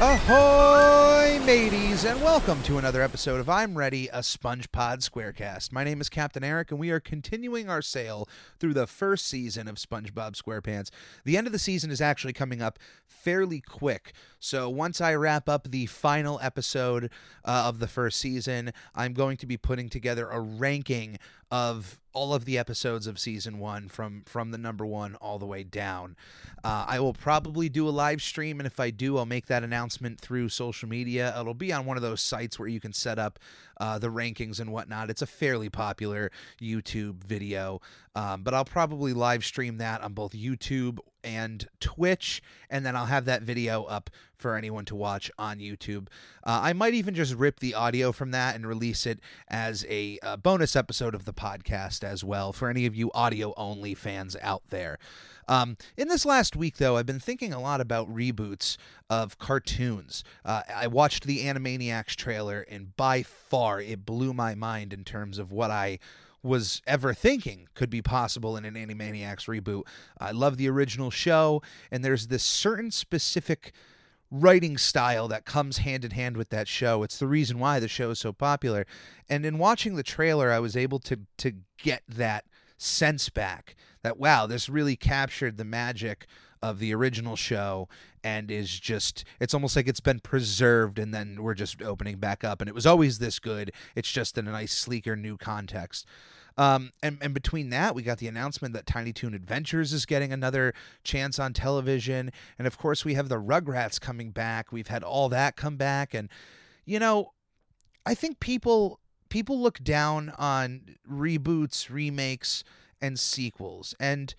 Ahoy, mateys, and welcome to another episode of I'm Ready, a SpongePod Squarecast. My name is Captain Eric, and we are continuing our sail through the first season of SpongeBob SquarePants. The end of the season is actually coming up fairly quick, so once I wrap up the final episode uh, of the first season, I'm going to be putting together a ranking of all of the episodes of season one from from the number one all the way down. Uh, I will probably do a live stream, and if I do, I'll make that announcement through social media. It'll be on one of those sites where you can set up uh, the rankings and whatnot. It's a fairly popular YouTube video, um, but I'll probably live stream that on both YouTube and Twitch, and then I'll have that video up for anyone to watch on YouTube. Uh, I might even just rip the audio from that and release it as a, uh bonus episode of the podcast as well for any of you audio only fans out there. Um, in this last week, though, I've been thinking a lot about reboots of cartoons. Uh, I watched the Animaniacs trailer, and by far it blew my mind in terms of what I was ever thinking could be possible in an Animaniacs reboot. I love the original show, and there's this certain specific writing style that comes hand in hand with that show. It's the reason why the show is so popular. And in watching the trailer, I was able to to get that sense back that wow, this really captured the magic of the original show and is just it's almost like it's been preserved and then we're just opening back up and it was always this good it's just in a nice sleeker new context um, and, and between that, we got the announcement that Tiny Toon Adventures is getting another chance on television. And of course, we have the Rugrats coming back. We've had all that come back. And, you know, I think people people look down on reboots, remakes, and sequels. And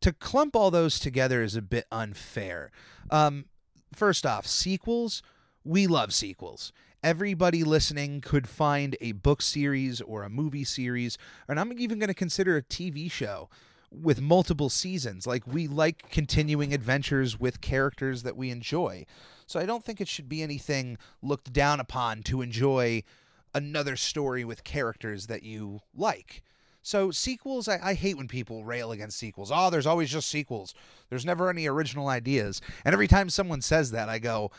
to clump all those together is a bit unfair. Um, first off, sequels, we love sequels. Everybody listening could find a book series or a movie series, and I'm even going to consider a TV show with multiple seasons. Like, we like continuing adventures with characters that we enjoy. So I don't think it should be anything looked down upon to enjoy another story with characters that you like. So sequels, I, I, hate when people rail against sequels. Oh, there's always just sequels. There's never any original ideas. And every time someone says that, I go,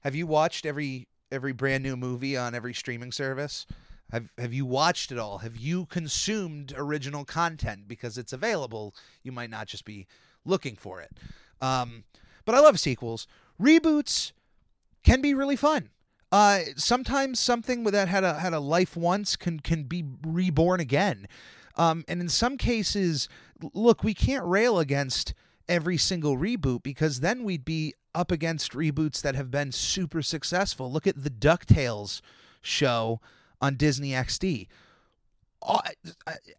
"Have you watched every every brand new movie on every streaming service? Have have you watched it all? Have you consumed original content because it's available? You might not just be looking for it. Um, but I love sequels. Reboots can be really fun. Uh, sometimes something that had a had a life once can can be reborn again. Um, and in some cases, look, we can't rail against every single reboot because then we'd be up against reboots that have been super successful. Look at the DuckTales show on Disney XD.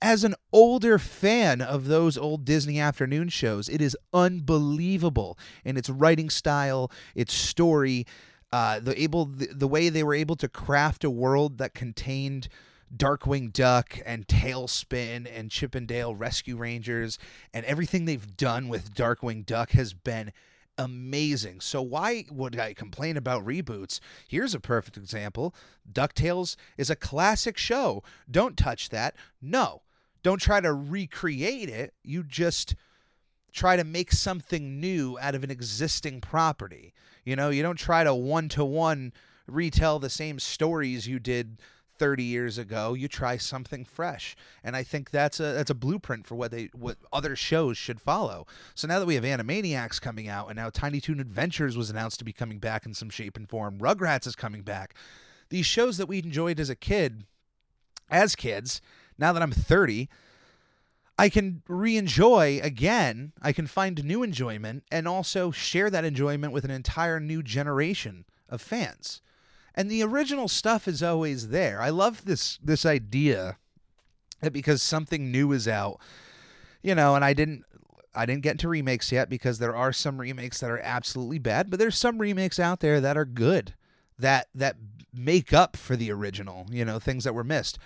As an older fan of those old Disney afternoon shows, it is unbelievable in its writing style, its story, uh, the able the, the way they were able to craft a world that contained Darkwing Duck and TaleSpin and Chip 'n Dale Rescue Rangers and everything they've done with Darkwing Duck has been amazing. So why would I complain about reboots? Here's a perfect example. DuckTales is a classic show. Don't touch that. No. Don't try to recreate it. You just try to make something new out of an existing property. You know, you don't try to one to one retell the same stories you did 30 years ago. You try something fresh. And i think that's a that's a blueprint for what they what other shows should follow. So now that we have animaniacs coming out and now tiny toon adventures was announced to be coming back in some shape and form rugrats is coming back. These shows that we enjoyed as a kid as kids now that i'm 30 I can re enjoy again. I can find new enjoyment and also share that enjoyment with an entire new generation of fans and the original stuff is always there. I love this this idea that because something new is out, you know, and I didn't I didn't get into remakes yet because there are some remakes that are absolutely bad, but there's some remakes out there that are good that that make up for the original, you know, things that were missed.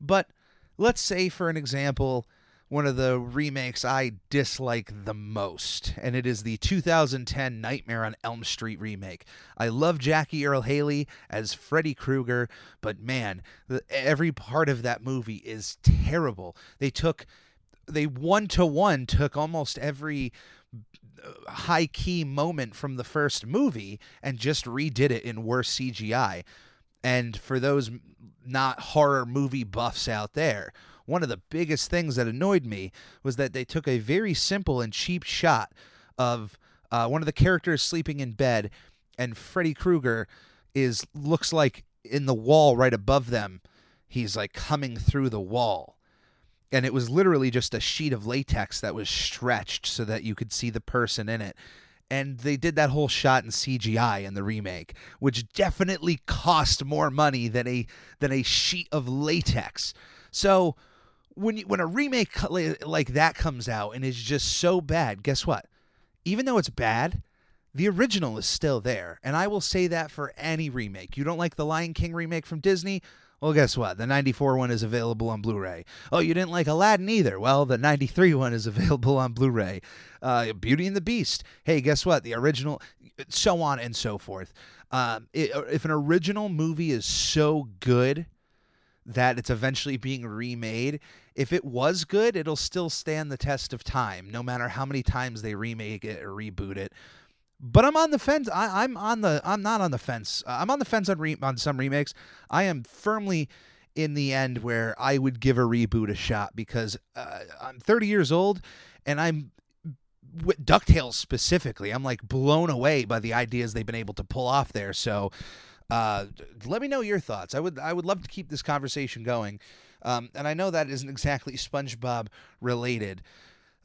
But let's say for an example, one of the remakes I dislike the most, and it is the 2010 Nightmare on Elm Street remake. I love Jackie Earle Haley as Freddy Krueger, but man, the, every part of that movie is terrible. They took, they one to one took almost every uh, high key moment from the first movie and just redid it in worse CGI. And for those not horror movie buffs out there, one of the biggest things that annoyed me was that they took a very simple and cheap shot of uh, one of the characters sleeping in bed, and Freddy Krueger is looks like in the wall right above them. He's like coming through the wall. And it was literally just a sheet of latex that was stretched so that you could see the person in it. And they did that whole shot in CGI in the remake, which definitely cost more money than a than a sheet of latex. So when you, when a remake like that comes out and is just so bad, guess what? Even though it's bad, the original is still there. And I will say that for any remake. You don't like the Lion King remake from Disney? Well, guess what? The 94 one is available on Blu ray. Oh, you didn't like Aladdin either? Well, the 93 one is available on Blu ray. Uh, Beauty and the Beast. Hey, guess what? The original, so on and so forth. Um, it, if an original movie is so good that it's eventually being remade, if it was good, it'll still stand the test of time, no matter how many times they remake it or reboot it. But I'm on the fence. I, am on the. I'm not on the fence. Uh, I'm on the fence on re, on some remakes. I am firmly in the end where I would give a reboot a shot because uh, I'm 30 years old and I'm with Ducktales specifically. I'm like blown away by the ideas they've been able to pull off there. So, uh, let me know your thoughts. I would I would love to keep this conversation going. Um, and I know that isn't exactly SpongeBob related,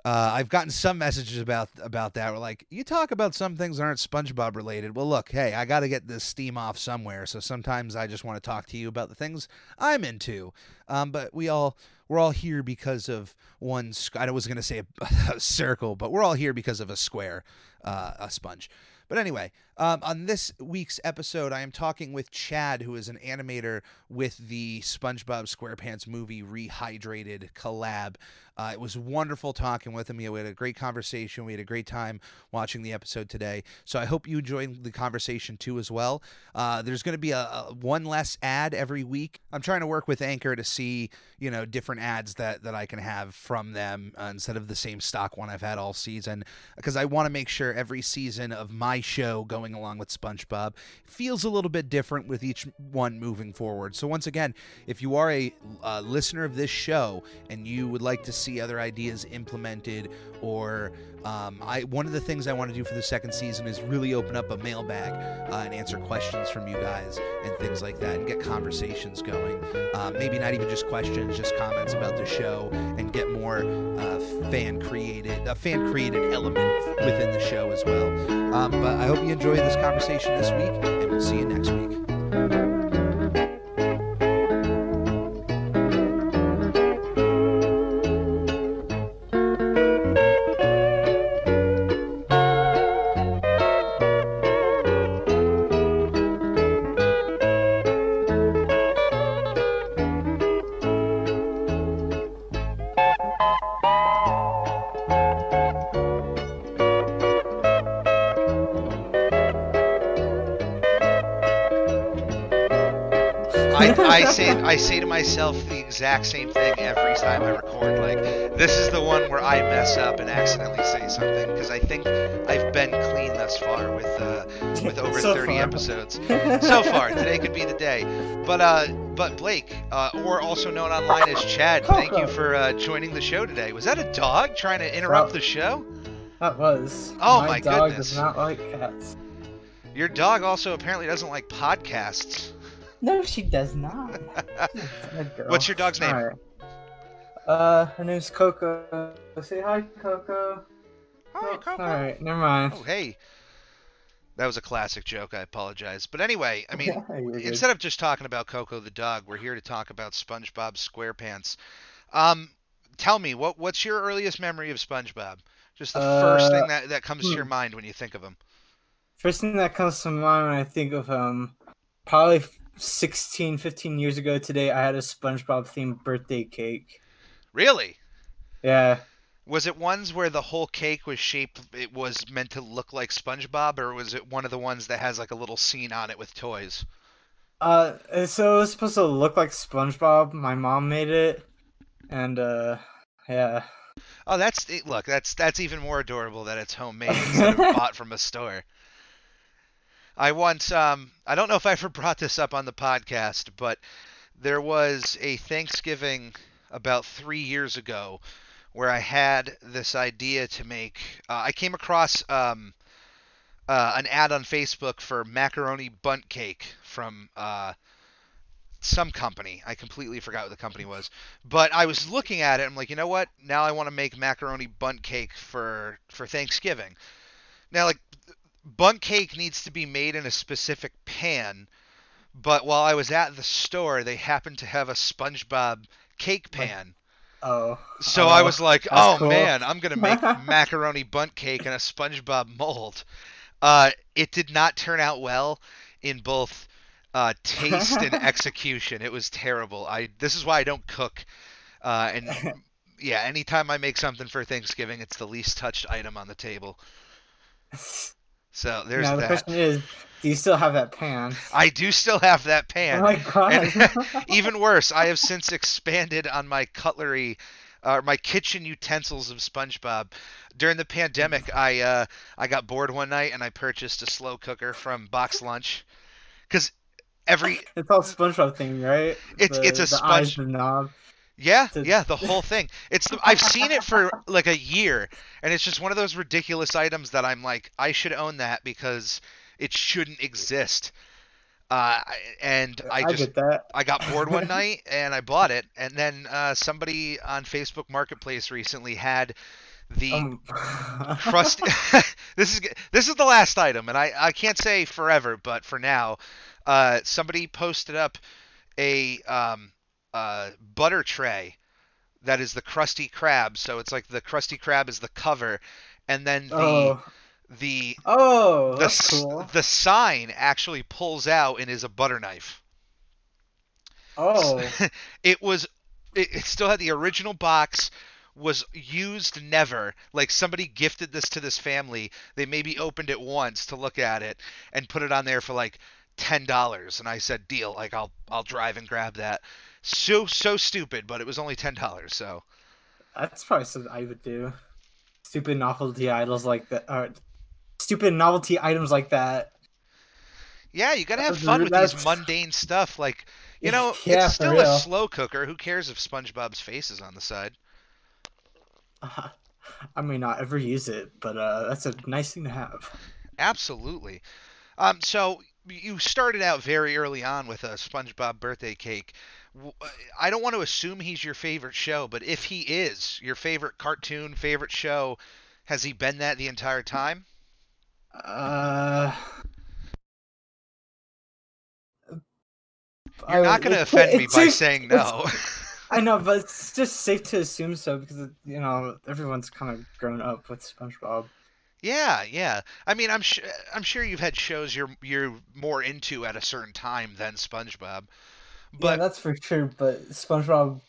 uh, I've gotten some messages about about that. We're like, you talk about some things that aren't SpongeBob related. Well, look, hey, I got to get this steam off somewhere. So sometimes I just want to talk to you about the things I'm into. Um, but we all we're all here because of one. I was going to say a, a, circle, but we're all here because of a square, uh, a sponge. But anyway, um, on this week's episode, I am talking with Chad, who is an animator with the SpongeBob SquarePants movie Rehydrated collab. Uh, it was wonderful talking with him. We had a great conversation. We had a great time watching the episode today. So I hope you enjoyed the conversation too as well. Uh, there's going to be a, a, one less ad every week. I'm trying to work with Anchor to see you know different ads that that I can have from them uh, instead of the same stock one I've had all season because I want to make sure every season of my show going along with SpongeBob feels a little bit different with each one moving forward. So once again, if you are a uh, listener of this show and you would like to see other ideas implemented or um, I one of the things I want to do for the second season is really open up a mailbag uh, and answer questions from you guys and things like that, and get conversations going. Uh, maybe not even just questions, just comments about the show, and get more uh, fan created, a fan created element within the show as well. Um, but I hope you enjoy this conversation this week, and we'll see you next week. Myself the exact same thing every time I record. Like this is the one where I mess up and accidentally say something because I think I've been clean thus far with uh, with over so 30 far. episodes. so far, today could be the day. But uh, but Blake, uh, or also known online as Chad, thank you for uh, joining the show today. Was that a dog trying to interrupt the show? That was. Oh my, my dog goodness! Does not like cats. Your dog also apparently doesn't like podcasts. No, she does not. What's your dog's name? Right. Uh, her name's Coco. Say hi, Coco. Hi, oh, Coco. All right, never mind. Oh, hey. That was a classic joke. I apologize. But anyway, I mean, instead of just talking about Coco the dog, we're here to talk about SpongeBob SquarePants. Um, tell me, what what's your earliest memory of SpongeBob? Just the uh, first thing that, that comes hmm. to your mind when you think of him. First thing that comes to mind when I think of him, probably 16, 15 years ago today, I had a SpongeBob themed birthday cake. Really? Yeah. Was it ones where the whole cake was shaped? It was meant to look like SpongeBob, or was it one of the ones that has like a little scene on it with toys? Uh, so it was supposed to look like SpongeBob. My mom made it, and uh, yeah. Oh, that's look. That's that's even more adorable that it's homemade instead of bought from a store. I once, um, I don't know if I ever brought this up on the podcast, but there was a Thanksgiving about three years ago where I had this idea to make. Uh, I came across um, uh, an ad on Facebook for macaroni Bundt cake from uh, some company. I completely forgot what the company was, but I was looking at it. I'm like, you know what? Now I want to make macaroni Bundt cake for for Thanksgiving. Now, like, Bundt cake needs to be made in a specific pan. But while I was at the store, they happened to have a SpongeBob cake pan. Oh. So oh, I was like, oh cool. man, I'm gonna make macaroni Bundt cake in a SpongeBob mold. Uh, it did not turn out well in both uh, taste and execution. It was terrible. I this is why I don't cook. Uh, and yeah, anytime I make something for Thanksgiving, it's the least touched item on the table. So there's now the that. question is, do you still have that pan? I do still have that pan. oh my god. And even worse, I have since expanded on my cutlery, uh, my kitchen utensils of SpongeBob. During the pandemic, I uh, I got bored one night and I purchased a slow cooker from BoxLunch, because every it's all SpongeBob thing, right? It's- the, it's a sponge- knob. Yeah To- yeah the whole thing. It's the, I've seen it for like a year, and it's just one of those ridiculous items that I'm like I should own that because it shouldn't exist. Uh, and I I, just that. I got bored one night and I bought it, and then uh, somebody on Facebook Marketplace recently had the Um, crust. this is this is the last item, and I I can't say forever, but for now, uh, somebody posted up a um uh butter tray that is the Krusty Krab. So it's like the Krusty Krab is the cover, and then the oh, the oh, the cool. the sign actually pulls out and is a butter knife. Oh, it was it, it still had the original box was used never. Like somebody gifted this to this family. They maybe opened it once to look at it and put it on there for like ten dollars. And i said deal. Like i'll i'll drive and grab that so so stupid but it was only ten dollars so that's probably something I would do. Stupid novelty idols like that, or stupid novelty items like that. yeah you gotta have fun with these mundane stuff like you know Yeah, it's still a slow cooker who cares if spongebob's face is on the side I may not ever use it, but uh, that's a nice thing to have. Absolutely. Um, so you started out very early on with a SpongeBob birthday cake. I don't want to assume he's your favorite show, but if he is your favorite cartoon, favorite show, has he been that the entire time? Uh, You're not going to offend me by saying no. I know, but it's just safe to assume so because you know everyone's kind of grown up with SpongeBob. yeah, yeah. I mean, I'm sure I'm sure you've had shows you're you're more into at a certain time than SpongeBob. Yeah, But that's for sure. But SpongeBob,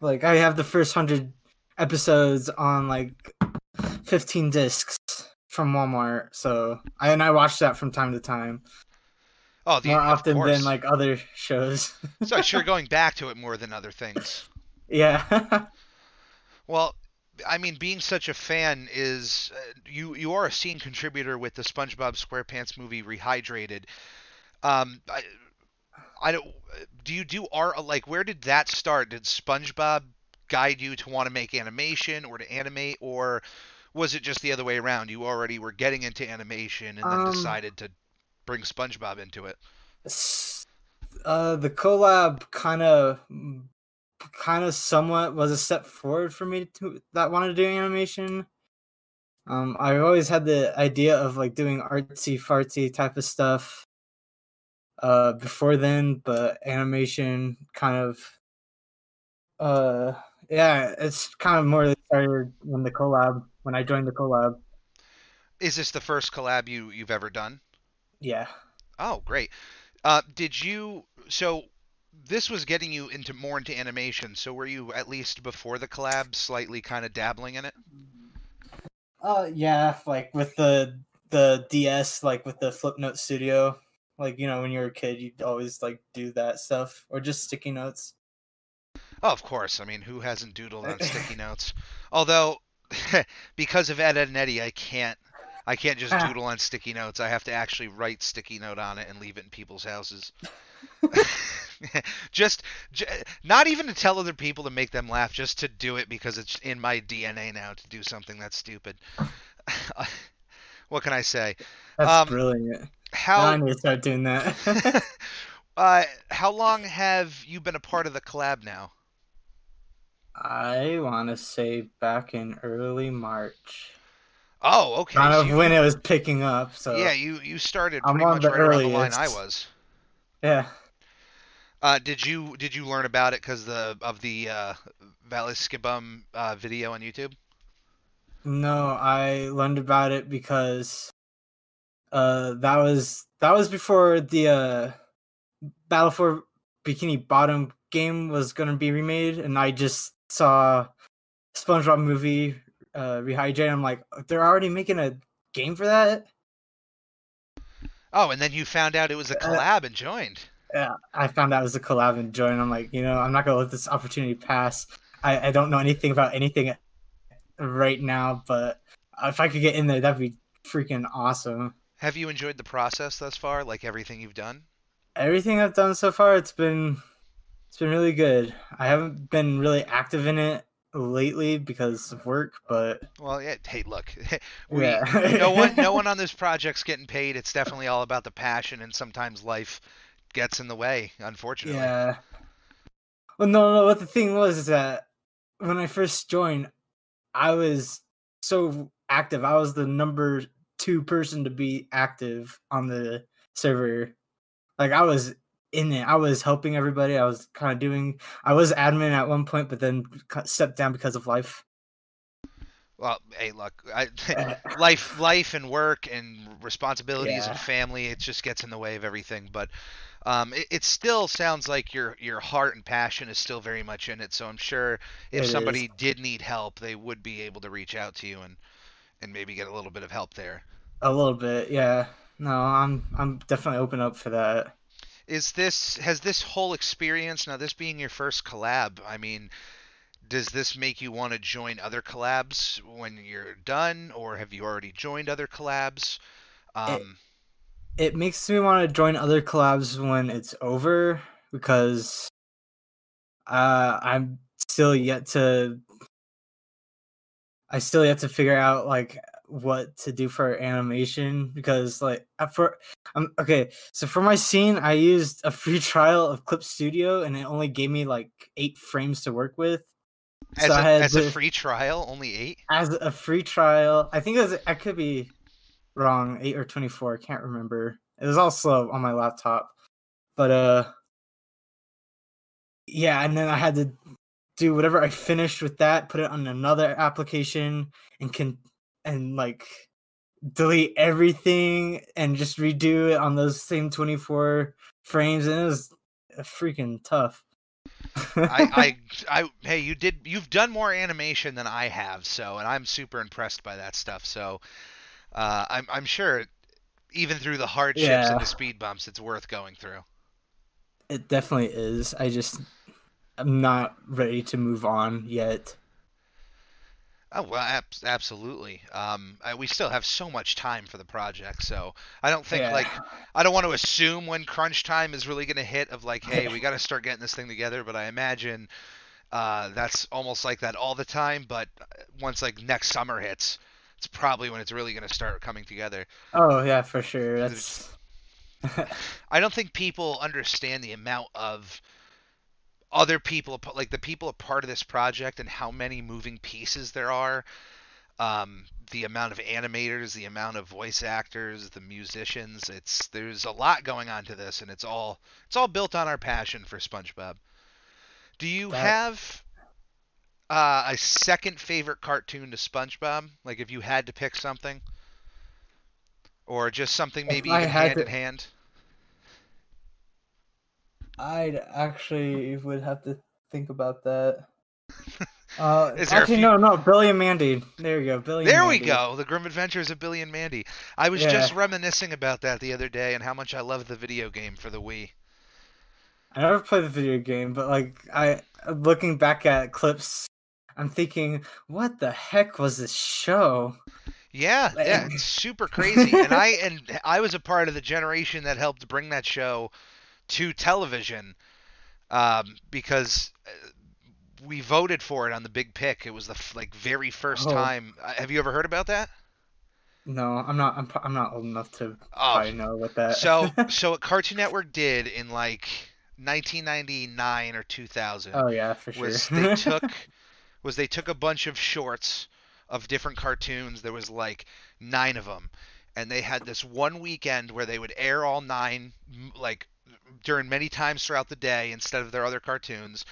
like I have the first hundred episodes on like fifteen discs from Walmart, so I and I watch that from time to time, oh, the, more often course. than like other shows. so you're going back to it more than other things. yeah. Well, I mean, being such a fan is uh, you you are a scene contributor with the SpongeBob SquarePants movie Rehydrated. Um, I, I don't. Do you do art? Like, where did that start? Did SpongeBob guide you to want to make animation or to animate, or was it just the other way around? You already were getting into animation and then Um, decided to bring SpongeBob into it. Uh the collab kind of kind of somewhat was a step forward for me to that wanted to do animation um i always had the idea of like doing artsy fartsy type of stuff uh before then but animation kind of uh yeah it's kind of more started when the collab when i joined the collab Is this the first collab you you've ever done? yeah Oh, great. Uh, did you? So this was getting you into more into animation. So were you at least before the collab slightly kind of dabbling in it? Uh, yeah, like with the the DS, like with the Flipnote Studio, like you know when you were a kid, you'd always like do that stuff, or just sticky notes. Oh, of course. I mean, who hasn't doodled on sticky notes? Although because of Ed, Edd and Eddy, I can't. I can't just Ah. doodle on sticky notes. I have to actually write sticky note on it and leave it in people's houses. just, j- not even to tell other people to make them laugh, just to do it because it's in my DNA now to do something that's stupid. what can I say? That's Um, brilliant. Now I How need to start doing that. uh, how long have you been a part of the collab now? I want to say back in early March, Oh, okay. kind so of you- when it was picking up. So yeah, you you started I'm pretty on much the right around the line earliest. I was. yeah. Uh, did you did you learn about it because the of the uh, Valiskibum uh, video on YouTube? No, I learned about it because uh that was that was before the uh Battle for Bikini Bottom game was gonna be remade and I just saw SpongeBob movie uh rehydrate. I'm like, they're already making a game for that? Oh, and then you found out it was a Uh, collab and joined. Yeah, I found out it was a collab and join. I'm like, you know, I'm not gonna let this opportunity pass. I, I don't know anything about anything right now, but if I could get in there, that'd be freaking awesome. Have you enjoyed the process thus far? Like everything you've done? everything I've done so far, it's been it's been really good. I haven't been really active in it lately because of work, but Well, yeah. Hey, look, we yeah, no one no one on this project's getting paid. It's definitely all about the passion, and sometimes life gets in the way. Unfortunately. Yeah. Well, no, no. What the thing was is that when I first joined, I was so active. I was the number two person to be active on the server. Like I was in it. I was helping everybody. I was kind of doing. I was admin at one point, but then stepped down because of life. Well, hey, look, I, life, life, and work, and responsibilities and family, it just gets in the way of everything. But um, it, it still sounds like your your heart and passion is still very much in it. So I'm sure if It is. somebody did need help, they would be able to reach out to you and and maybe get a little bit of help there. A little bit, yeah. No, I'm I'm definitely open up for that. Is this has this whole experience now? This being your first collab, I mean. Does this make you want to join other collabs when you're done, or have you already joined other collabs? Um, it makes me want to join other collabs when it's over because uh I'm still yet to I still yet to figure out like what to do for animation because like uh, for um okay so for my scene I used a free trial of Clip Studio and it only gave me like 8 frames to work with As, So a, as a free trial, only eight. as a free trial. I think it was I could be wrong, 8 or 24, I can't remember. It was all slow on my laptop. But uh yeah, and then I had to do whatever I finished with that, put it on another application and can and like delete everything and just redo it on those same 24 frames and it was freaking tough. I, I, I, hey, you did, you've done more animation than I have, so, and I'm super impressed by that stuff. So, uh, I'm, I'm sure, even through the hardships Yeah. and the speed bumps, it's worth going through. It definitely is. I just I'm not ready to move on yet. Oh well, ab- absolutely. Um, I, we still have so much time for the project, so I don't think Yeah. like I don't want to assume when crunch time is really going to hit of like, hey, we got to start getting this thing together. But I imagine uh, that's almost like that all the time. But uh, once like next summer hits, it's probably when it's really going to start coming together. Oh yeah, for sure. That's I don't think people understand the amount of other people, like the people a part of this project, and how many moving pieces there are. Um, the amount of animators, the amount of voice actors, the musicians. It's there's a lot going on to this, and it's all it's all built on our passion for SpongeBob. Do you That- have uh, a second favorite cartoon to SpongeBob? Like if you had to pick something, or just something maybe even hand to- in hand. I'd actually would have to think about that. Uh, actually, few- no, no, Billy and Mandy. There you go, Billy. and There we go. The Grim Adventures of Billy and Mandy. I was Yeah. just reminiscing about that the other day and how much I love the video game for the Wii. I never played the video game, but like I, looking back at clips, I'm thinking, what the heck was this show? Yeah, yeah, it's super crazy. and I and I was a part of the generation that helped bring that show to television um, because uh, we voted for it on the Big Pick. It was the like very first Oh. time. Uh, Have you ever heard about that? No, I'm not. I'm, I'm not old enough to Oh, know what that. so so what Cartoon Network did in like 1999 or 2000 oh yeah, for sure. was they took was they took a bunch of shorts of different cartoons. There was like nine of them, and they had this one weekend where they would air all nine like during many times throughout the day instead of their other cartoons.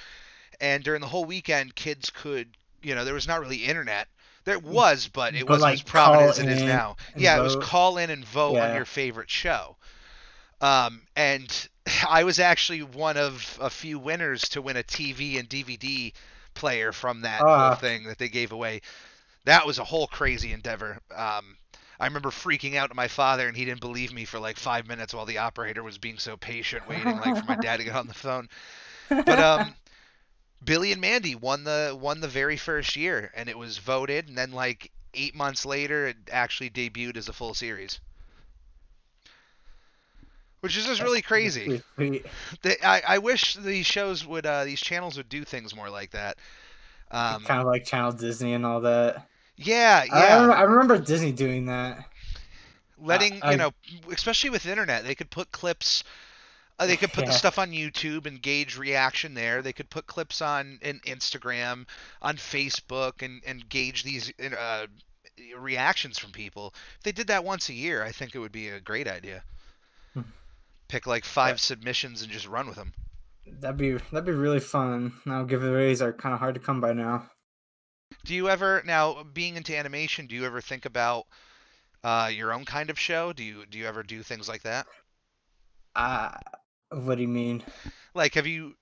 And during the whole weekend, kids could you know there was not really internet. There was, but it But, wasn't as prominent as it is now. Yeah, it was call in and vote on your favorite show. Um, and I was actually one of a few winners to win a TV and DVD player from that whole thing that they gave away. That was a whole crazy endeavor. Um, I remember freaking out to my father, and he didn't believe me for like five minutes while the operator was being so patient, waiting like for my dad to get on the phone. But um, Billy and Mandy won the won the very first year, and it was voted, and then like eight months later, it actually debuted as a full series, which is just really crazy. They, I, I wish these shows would uh, these channels would do things more like that. Um, kind of like Channel Disney and all that. Yeah, I, yeah. rem- I remember Disney doing that. letting I- you know especially with internet they could put clips uh, they could put the stuff on youtube and gauge reaction there they could put clips on in instagram on facebook and, and gauge these uh, reactions from people if they did that once a year i think it would be a great idea Hmm. pick like five submissions and just run with them That'd be that'd be really fun. Now giveaways are kind of hard to come by now. Do you ever now being into animation do you ever think about uh, your own kind of show do you do you ever do things like that Uh, what do you mean? like have you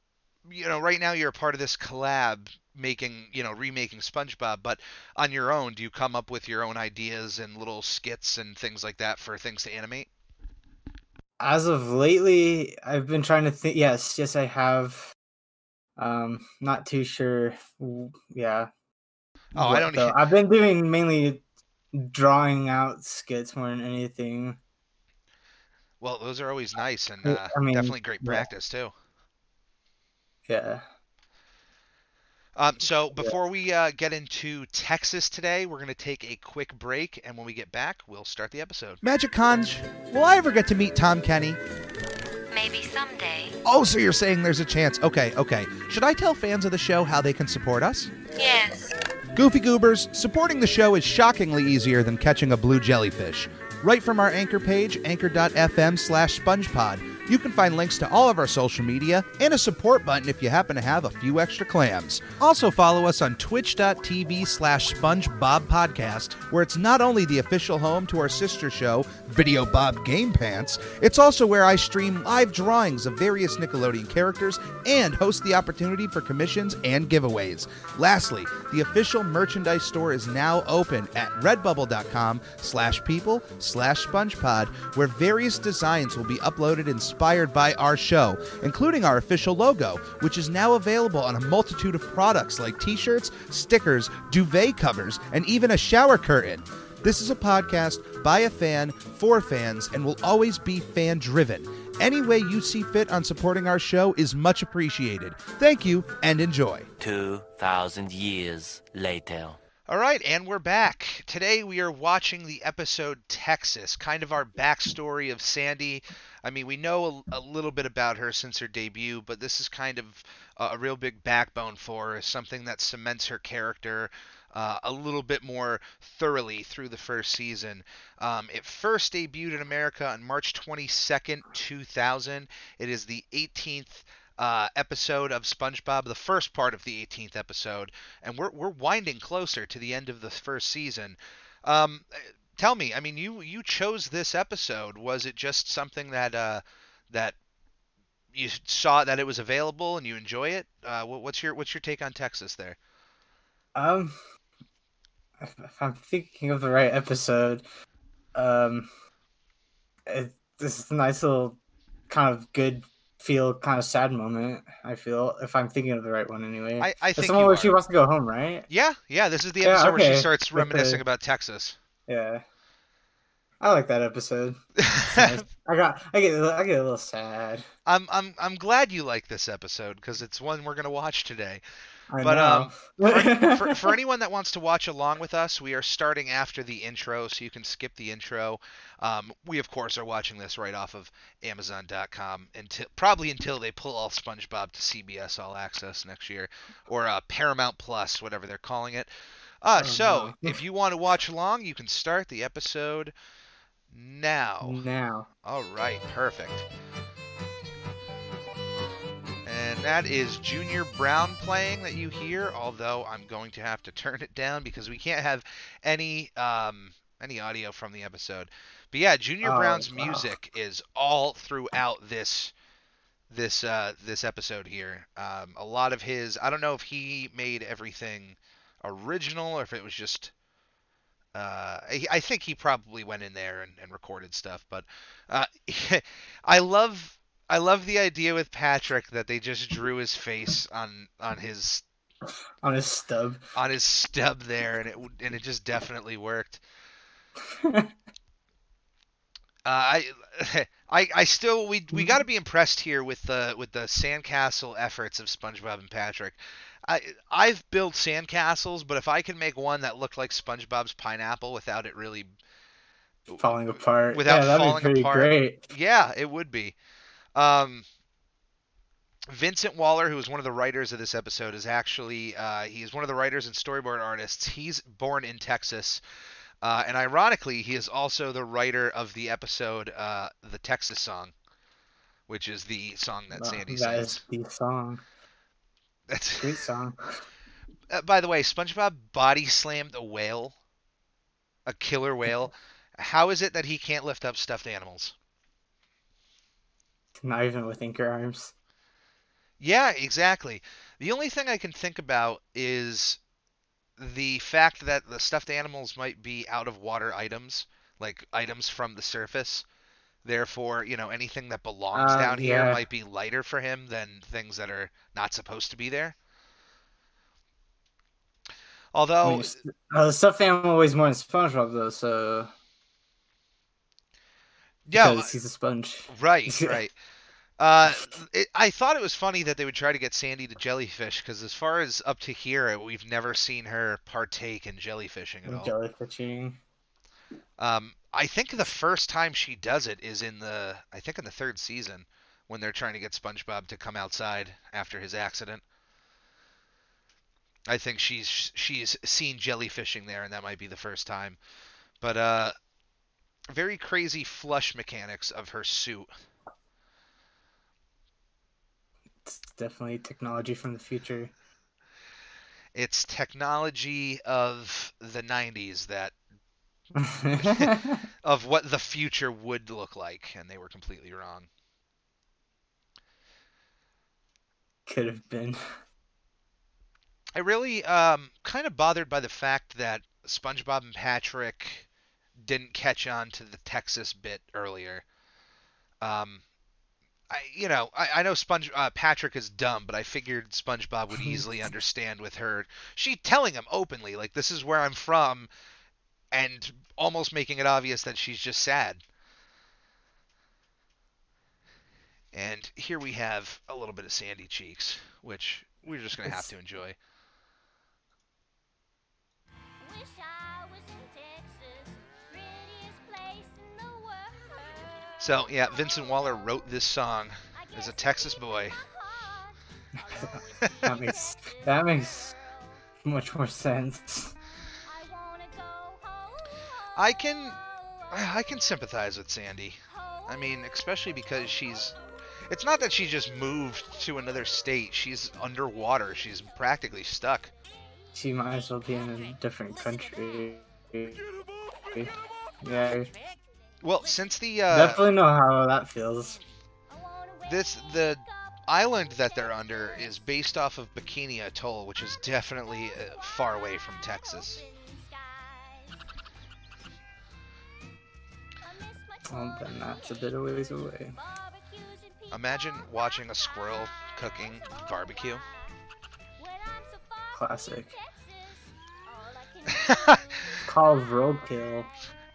you know right now you're a part of this collab making you know remaking spongebob but on your own do you come up with your own ideas and little skits and things like that for things to animate As of lately, I've been trying to think. Yes, yes, I have. Um, not too sure. Yeah. Oh, I don't though. e- I've been doing mainly drawing out skits more than anything. well those are always nice and uh, I mean, definitely great yeah. practice too Yeah. um, so before we uh, get into texas today we're going to take a quick break and when we get back we'll start the episode Magic Conch, will I ever get to meet Tom Kenny? Maybe someday. Oh, so you're saying there's a chance. Okay, okay. Should I tell fans of the show how they can support us? Yes. Goofy Goobers, supporting the show is shockingly easier than catching a blue jellyfish. Right from our anchor page, anchor.fm slash spongepod, you can find links to all of our social media and a support button if you happen to have a few extra clams. Also follow us on twitch.tv slash spongebobpodcast, where it's not only the official home to our sister show, Video Bob Game Pants, it's also where I stream live drawings of various Nickelodeon characters and host the opportunity for commissions and giveaways. Lastly, the official merchandise store is now open at redbubble.com slash people slash spongepod, where various designs will be uploaded inspired by our show, including our official logo, which is now available on a multitude of products like t-shirts, stickers, duvet covers, and even a shower curtain. This is a podcast by a fan for fans and will always be fan driven. Any way you see fit on supporting our show is much appreciated. Thank you and enjoy. 2,000 years later. All right, and we're back. Today we are watching the episode Texas, kind of our backstory of Sandy. I mean, we know a, a little bit about her since her debut, but this is kind of a, a real big backbone for her, something that cements her character uh, a little bit more thoroughly through the first season. Um, it first debuted in America on March 22nd, 2000. It is the 18th uh, episode of SpongeBob, the first part of the 18th episode, and we're we're winding closer to the end of the first season. Um, tell me, I mean, you you chose this episode. Was it just something that uh, that you saw that it was available and you enjoy it? Uh, what's your what's your take on Texas there? Um, if I'm thinking of the right episode, um, it, this is a nice little kind of good feel kind of sad moment. I feel if I'm thinking of the right one anyway. I, I think the one where she wants to go home, right? Yeah, yeah. This is the Yeah, episode where she starts With the- reminiscing about Texas. Yeah. I like that episode. Nice. I got I get I get a little sad. I'm I'm I'm glad you like this episode because it's one we're gonna watch today. I But, um, know. for, for anyone that wants to watch along with us, we are starting after the intro, so you can skip the intro. Um, we of course are watching this right off of Amazon.com until probably until they pull all SpongeBob to CBS All Access next year, or uh, Paramount Plus, whatever they're calling it. Uh, Oh, so no. if you want to watch along, you can start the episode now. now. All right, perfect. That is Junior Brown playing that you hear, although I'm going to have to turn it down because we can't have any um, any audio from the episode. But yeah, Junior Oh, Brown's wow. music is all throughout this this uh, this episode here. Um, a lot of his, I don't know if he made everything original or if it was just uh, I, I think he probably went in there and, and recorded stuff, but uh, I love I love the idea with Patrick that they just drew his face on on his On his stub. on his stub there, and it and it just definitely worked. Uh, I, I, I still we we got to be impressed here with the with the sandcastle efforts of SpongeBob and Patrick. I I've built sandcastles, but if I can make one that looked like SpongeBob's pineapple without it really, falling apart. Without yeah, falling apart. great. yeah, it would be. Um, Vincent Waller, who is one of the writers of this episode, is actually uh, is one of the writers and storyboard artists. He's born in Texas. Uh, and ironically, he is also the writer of the episode uh, "The Texas Song," which is the song that Sandy that sings. is the song. That's Great song. Uh, by the way, SpongeBob body slammed a whale, a killer whale. How is it that he can't lift up stuffed animals? Not even with anchor arms. Yeah, exactly. The only thing I can think about is the fact that the stuffed animals might be out of water items, like items from the surface. Therefore, you know, anything that belongs Uh, down here yeah. might be lighter for him than things that are not supposed to be there. I Although, mean, s- uh, the stuffed animal weighs more than SpongeBob though, so yeah, because he's a sponge. Right, right. Uh, it, I thought it was funny that they would try to get Sandy to jellyfish because, as far as up to here, we've never seen her partake in jellyfishing at all. Jellyfishing. Um, I think the first time she does it is in the, I think in the third season when they're trying to get SpongeBob to come outside after his accident. I think she's she's seen jellyfishing there, and that might be the first time. But uh, very crazy flush mechanics of her suit. It's definitely technology from the future. It's technology of the 90s that of what the future would look like, and they were completely wrong. Could have been. I really um kind of bothered by the fact that SpongeBob and Patrick didn't catch on to the Texas bit earlier. Um, I you know I, I know Sponge uh, Patrick is dumb, but I figured SpongeBob would easily understand with her. She telling him openly like this is where I'm from, and almost making it obvious that she's just sad. And here we have a little bit of Sandy Cheeks, which we're just gonna have It's- to enjoy. So yeah, Vincent Waller wrote this song as a Texas boy. That makes that makes much more sense. I wanna go home, I can I can sympathize with Sandy. I mean, especially because she's it's not that she just moved to another state. She's underwater. She's practically stuck. She might as well be in a different country. Yeah, Well, since the uh, definitely know how that feels. I wanna wake this the island that they're under is based off of Bikini Atoll, which is definitely uh, far away from Texas. Well, then that's a bit of ways away. Imagine watching a squirrel cooking barbecue. When I'm so far Classic. Texas, all I Called roadkill.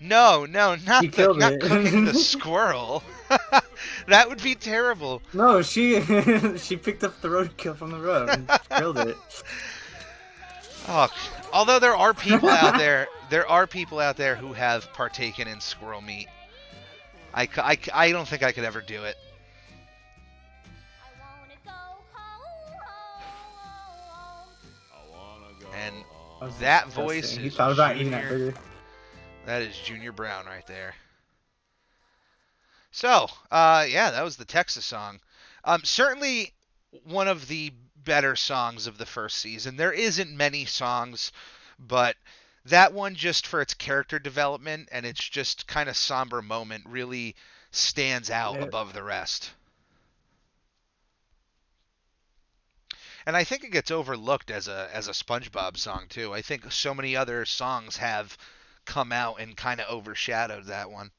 No, no, not the, not cooking the squirrel. that would be terrible. No, she she picked up the roadkill from the road and killed it. Oh, although there are people out there, there are people out there who have partaken in squirrel meat. I I don't think I could ever do it. I wanna go home. And That was That voice He thought about eating that burger. That is Junior Brown right there. So, uh, yeah, that was the Texas song. Um, certainly one of the better songs of the first season. There isn't many songs, but that one, just for its character development and its just kind of somber moment, really stands out above the rest. And I think it gets overlooked as a as a SpongeBob song too. I think so many other songs have come out and kind of overshadowed that one.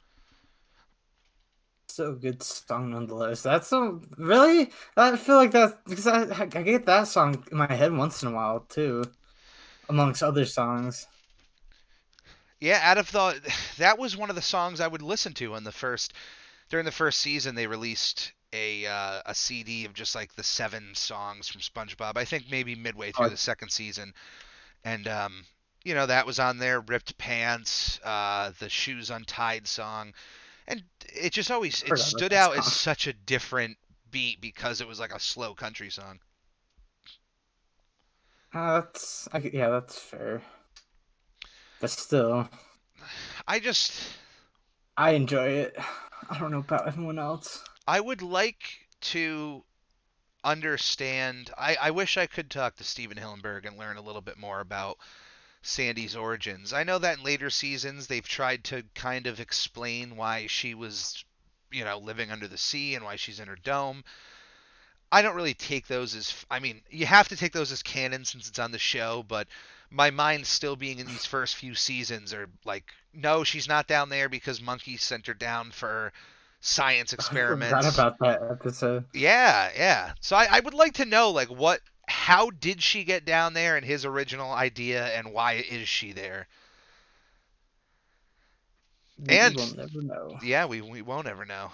So good song nonetheless. That's a really. I feel like that because I, I get that song in my head once in a while too, amongst other songs. Yeah, out of the that was one of the songs I would listen to in the first during the first season. They released a uh, a CD of just like the seven songs from SpongeBob. I think maybe midway through Oh. the second season, and um, you know that was on there. Ripped pants, uh, the shoes untied song, and it just always it stood out as such a different beat because it was like a slow country song. Uh, that's I, yeah, that's fair. But still, I just I enjoy it. I don't know about everyone else. I would like to understand. I, I wish I could talk to Stephen Hillenburg and learn a little bit more about Sandy's origins. I know that in later seasons they've tried to kind of explain why she was, you know, living under the sea and why she's in her dome. I don't really take those as. I mean, you have to take those as canon since it's on the show, but my mind still being in these first few seasons are like, no, she's not down there because monkeys sent her down for science I experiments. forgot about that episode. Yeah, yeah. So I, I would like to know like what how did she get down there and his original idea and why is she there? We And- will never know. Yeah, we we won't ever know.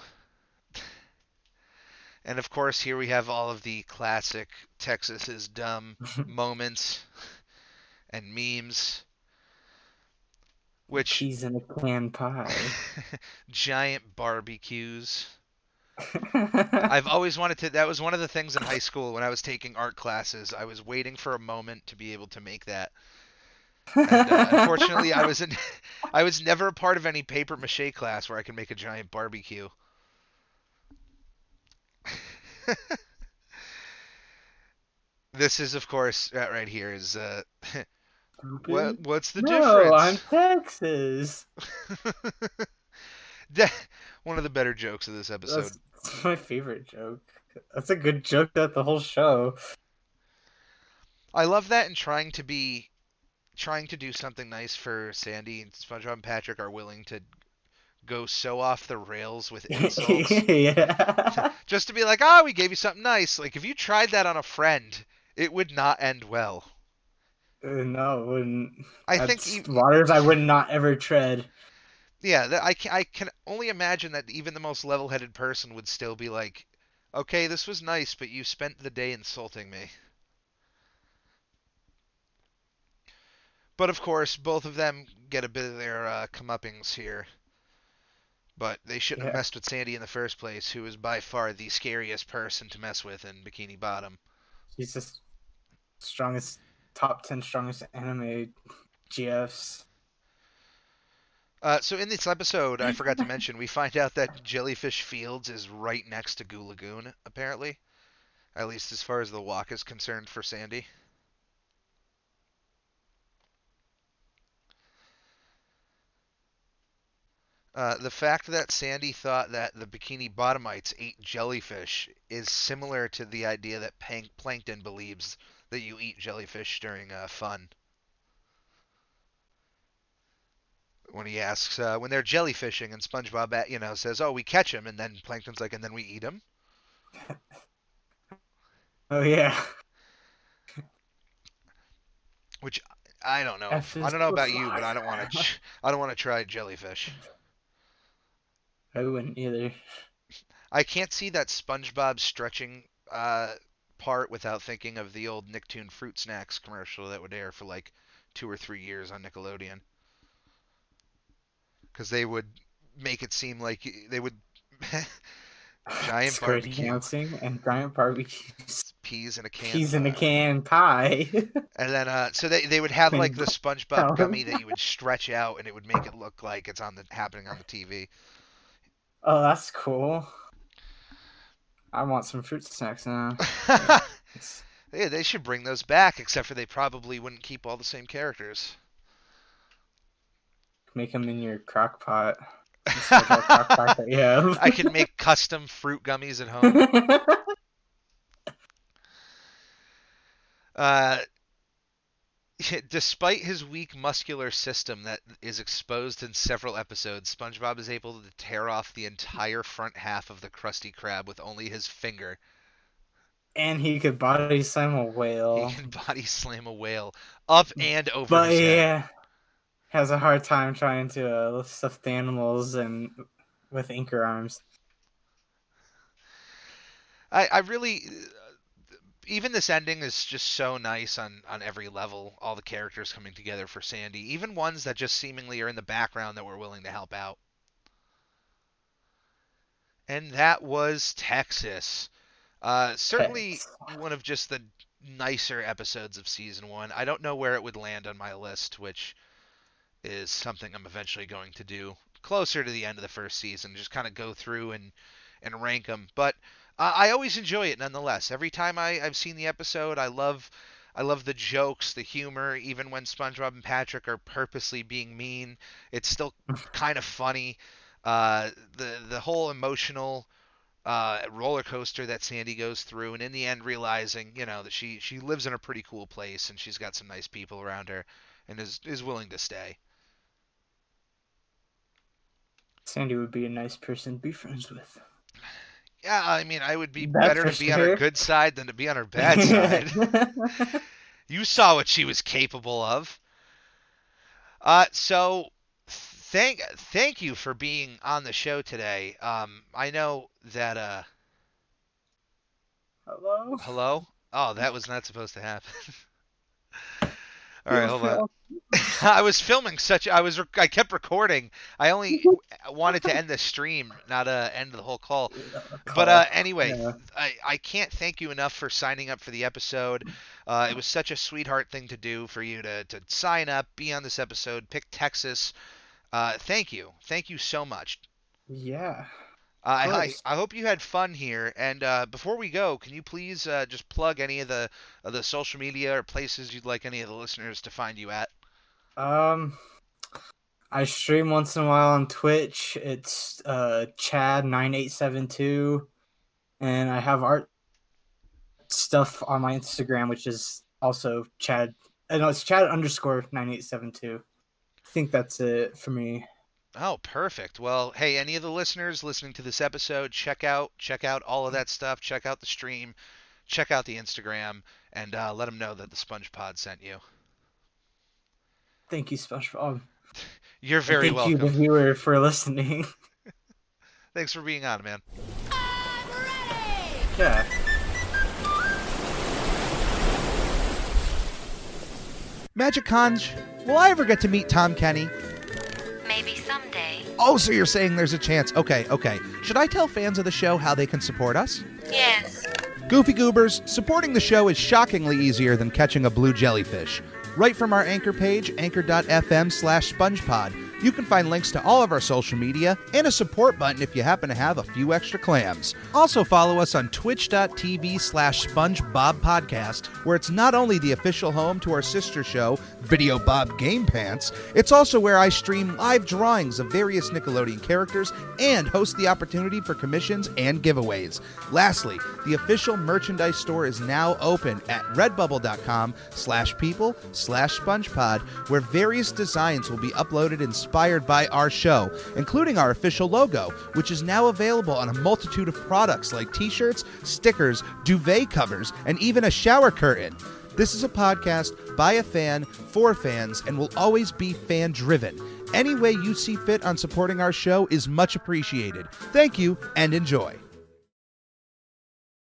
And of course here we have all of the classic Texas is dumb moments and memes. Which Cheese in a can pie. giant barbecues. I've always wanted to. That was one of the things in high school when I was taking art classes. I was waiting for a moment to be able to make that. And, uh, unfortunately, I was in. I was never a part of any paper mache class where I could make a giant barbecue. this is, of course, right here is. Uh, what what's the no, I'm difference? Texas. That- one of the better jokes of this episode. That's, that's my favorite joke. That's a good joke that the whole show. I love that and trying to be trying to do something nice for Sandy and SpongeBob and Patrick are willing to go so off the rails with insults yeah. just to be like, "Ah, we gave you something nice." Like if you tried that on a friend, it would not end well. Uh, no, it wouldn't. I That's think e- waters I would not ever tread. Yeah, I can I can only imagine that even the most level-headed person would still be like, "Okay, this was nice, but you spent the day insulting me." But of course, both of them get a bit of their uh, comeuppings here. But they shouldn't have messed with Sandy in the first place, who is by far the scariest person to mess with in Bikini Bottom. He's just strongest, top ten strongest anime GFs. Uh, so in this episode, I forgot to mention, we find out that Jellyfish Fields is right next to Goo Lagoon, apparently. At least as far as the walk is concerned for Sandy. Uh, the fact that Sandy thought that the Bikini Bottomites ate jellyfish is similar to the idea that Plankton believes that you eat jellyfish during uh, fun. When he asks uh, when they're jellyfishing and SpongeBob, uh, you know, says, "Oh, we catch him," and then Plankton's like, "And then we eat him." Oh yeah. Which I don't know. F I don't know about you, but I don't want to. Ch- I don't want to try jellyfish. I wouldn't either. I can't see that SpongeBob stretching uh, part without thinking of the old Nicktoon fruit snacks commercial that would air for like two or three years on Nickelodeon. Because they would make it seem like they would giant Squid barbecue dancing and giant barbecues. peas in a can. Peas in a can pie. And then, uh, so they, they would have like the SpongeBob gummy that you would stretch out, and it would make it look like it's on the happening on the TV. oh, that's cool. I want some fruit snacks now. Yeah, they should bring those back, except for they probably wouldn't keep all the same characters. Make them in your crock pot. Crock pot that you have. I can make custom fruit gummies at home. Uh, despite his weak muscular system that is exposed in several episodes, SpongeBob is able to tear off the entire front half of the Krusty Krab with only his finger. and he could body slam a whale. He can body slam a whale up and over But his head. Has a hard time trying to uh, lift stuffed animals and with anchor arms. I, I really even this ending is just so nice on on every level all the characters coming together for sandy even ones that just seemingly are in the background that were willing to help out and that was texas uh certainly Tex. one of just the nicer episodes of season one i don't know where it would land on my list which is something i'm eventually going to do closer to the end of the first season just kind of go through and and rank them but uh, I always enjoy it nonetheless. Every time I, I've seen the episode, I love I love the jokes, the humor. Even when SpongeBob and Patrick are purposely being mean, it's still kind of funny. Uh, the the whole emotional uh, roller coaster that Sandy goes through, and in the end realizing, you know, that she she lives in a pretty cool place and she's got some nice people around her, and is is willing to stay. Sandy would be a nice person to be friends with. Yeah, I mean, I would be That's better to be on her good side than to be on her bad side. You saw what she was capable of. Uh, so thank thank you for being on the show today. Um, I know that uh, Hello. hello. Oh, that was not supposed to happen. All right, hold on. I was filming such. I was. I kept recording. I only wanted to end the stream, not uh, end the whole call. But uh, anyway, Yeah. I, I can't thank you enough for signing up for the episode. Uh, it was such a sweetheart thing to do for you to, to sign up, be on this episode, pick Texas. Uh, thank you. Thank you so much. Yeah. Uh, I, I. I hope you had fun here. And uh, before we go, can you please uh, just plug any of the of the social media or places you'd like any of the listeners to find you at? Um, I stream once in a while on Twitch. It's uh Chad nine eight seven two, and I have art stuff on my Instagram, which is also Chad. I know it's Chad underscore nine eight seven two. I think that's it for me. Oh, perfect. Well, hey, any of the listeners listening to this episode, check out check out all of that stuff. Check out the stream, check out the Instagram, and uh, let them know that the Sponge Pod sent you. Thank you, SpongeBob. Oh, you're very Thank welcome. Thank you, the viewer, for listening. Thanks for being on, man. yeah. Magic Conch, will I ever get to meet Tom Kenny? Maybe someday. Oh, so you're saying there's a chance. Okay, okay. Should I tell fans of the show how they can support us? Yes. Goofy Goobers, supporting the show is shockingly easier than catching a blue jellyfish. Right from our anchor page, anchor.fm slash spongepod, you can find links to all of our social media and a support button if you happen to have a few extra clams. Also follow us on twitch.tv slash spongebobpodcast, where it's not only the official home to our sister show, Video Bob Game Pants, it's also where I stream live drawings of various Nickelodeon characters and host the opportunity for commissions and giveaways. Lastly, the official merchandise store is now open at redbubble.com slash people slash spongepod, where various designs will be uploaded in inspired by our show, including our official logo, which is now available on a multitude of products like t shirts, stickers, duvet covers, and even a shower curtain. This is a podcast by a fan for fans and will always be fan driven. Any way you see fit on supporting our show is much appreciated. Thank you and enjoy.